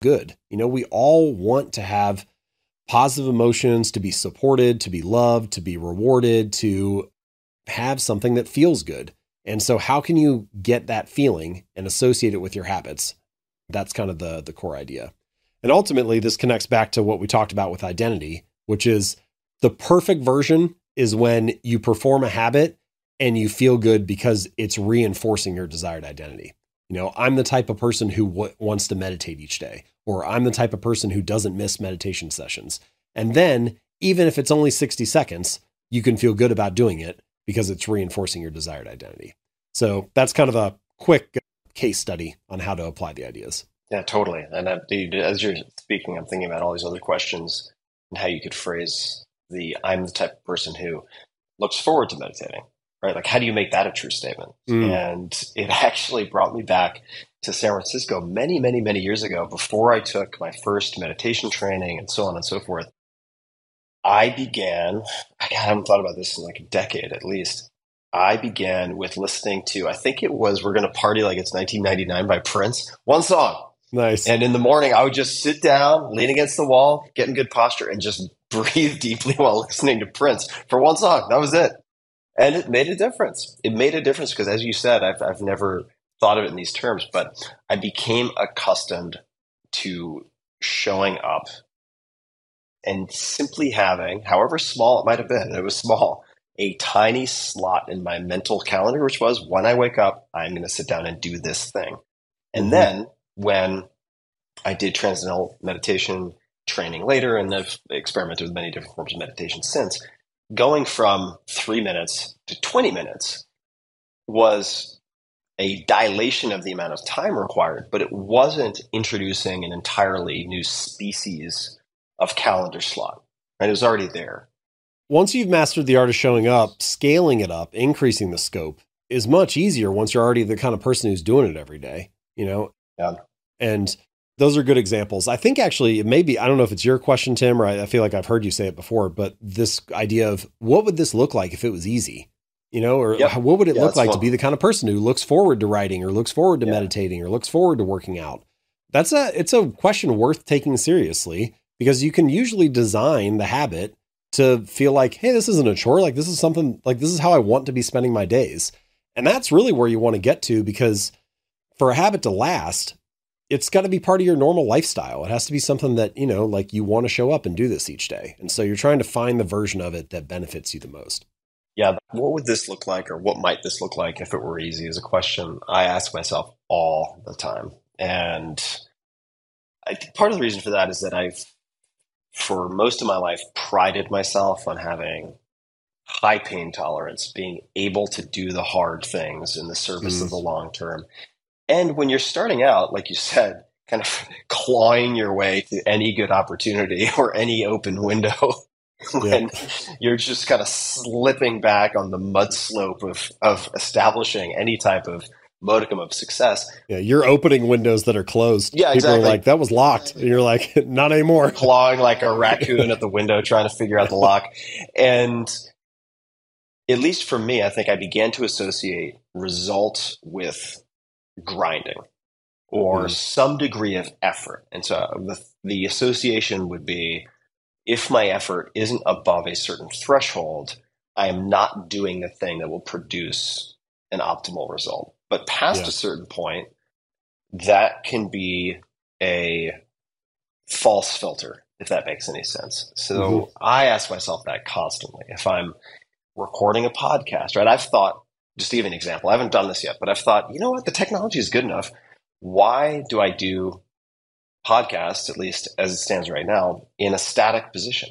good. You know, we all want to have positive emotions, to be supported, to be loved, to be rewarded, to have something that feels good. And so how can you get that feeling and associate it with your habits? That's kind of the the core idea. And ultimately this connects back to what we talked about with identity, which is the perfect version is when you perform a habit and you feel good because it's reinforcing your desired identity. You know, I'm the type of person who w- wants to meditate each day, or I'm the type of person who doesn't miss meditation sessions. And then, even if it's only 60 seconds, you can feel good about doing it because it's reinforcing your desired identity. So that's kind of a quick uh, case study on how to apply the ideas. Yeah, totally. And as you're speaking, I'm thinking about all these other questions and how you could phrase the I'm the type of person who looks forward to meditating right? Like, how do you make that a true statement? Mm. And it actually brought me back to San Francisco many, many, many years ago before I took my first meditation training and so on and so forth. I began, I haven't thought about this in like a decade at least. I began with listening to, I think it was We're Gonna Party Like It's 1999 by Prince. One song. Nice. And in the morning, I would just sit down, lean against the wall, get in good posture, and just breathe deeply while listening to Prince for one song. That was it and it made a difference. It made a difference because, as you said, I've, I've never thought of it in these terms, but I became accustomed to showing up and simply having, however small it might have been, it was small, a tiny slot in my mental calendar, which was when I wake up, I'm going to sit down and do this thing. And mm-hmm. then when I did transcendental meditation training later, and I've experimented with many different forms of meditation since, going from three minutes to 20 minutes was a dilation of the amount of time required, but it wasn't introducing an entirely new species of calendar slot. Right? It was already there. Once you've mastered the art of showing up, scaling it up, increasing the scope is much easier once you're already the kind of person who's doing it every day, you know? Yeah. And those are good examples. I think actually it may be, I don't know if it's your question, Tim, or I, I, feel like I've heard you say it before, but this idea of what would this look like if it was easy? You know, or yep. what would it yeah, look like fun. to be the kind of person who looks forward to writing or looks forward to yeah. meditating or looks forward to working out? That's a it's a question worth taking seriously because you can usually design the habit to feel like, hey, this isn't a chore. Like this is something like this is how I want to be spending my days. And that's really where you want to get to because for a habit to last, it's got to be part of your normal lifestyle. It has to be something that, you know, like you want to show up and do this each day. And so you're trying to find the version of it that benefits you the most. Yeah. What would this look like or what might this look like if it were easy is a question I ask myself all the time. And I think part of the reason for that is that I've, for most of my life, prided myself on having high pain tolerance, being able to do the hard things in the service mm. of the long term. And when you're starting out, like you said, kind of clawing your way to any good opportunity or any open window, when yeah. you're just kind of slipping back on the mud slope of, of establishing any type of modicum of success. Yeah, you're opening windows that are closed. Yeah, People exactly. are like, that was locked. And you're like, not anymore. Clawing like a raccoon at the window trying to figure out the lock. And at least for me, I think I began to associate results with grinding or mm. some degree of effort. And so the, the association would be if my effort isn't above a certain threshold, I am not doing the thing that will produce an optimal result. But past yeah. a certain point, that can be a false filter, if that makes any sense. So mm-hmm. I ask myself that constantly. If I'm recording a podcast, right? I've thought just to give you an example, I haven't done this yet, but I've thought, you know what, the technology is good enough. Why do I do podcasts, at least as it stands right now, in a static position?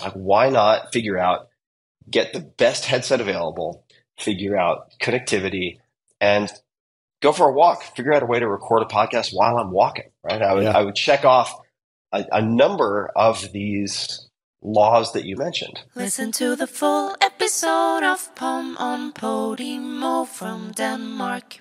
Like, why not figure out, get the best headset available, figure out connectivity, and go for a walk, figure out a way to record a podcast while I'm walking, right? I would, yeah. I would check off a, a number of these laws that you mentioned. Listen to the full episode of Pom on Podimo from Denmark.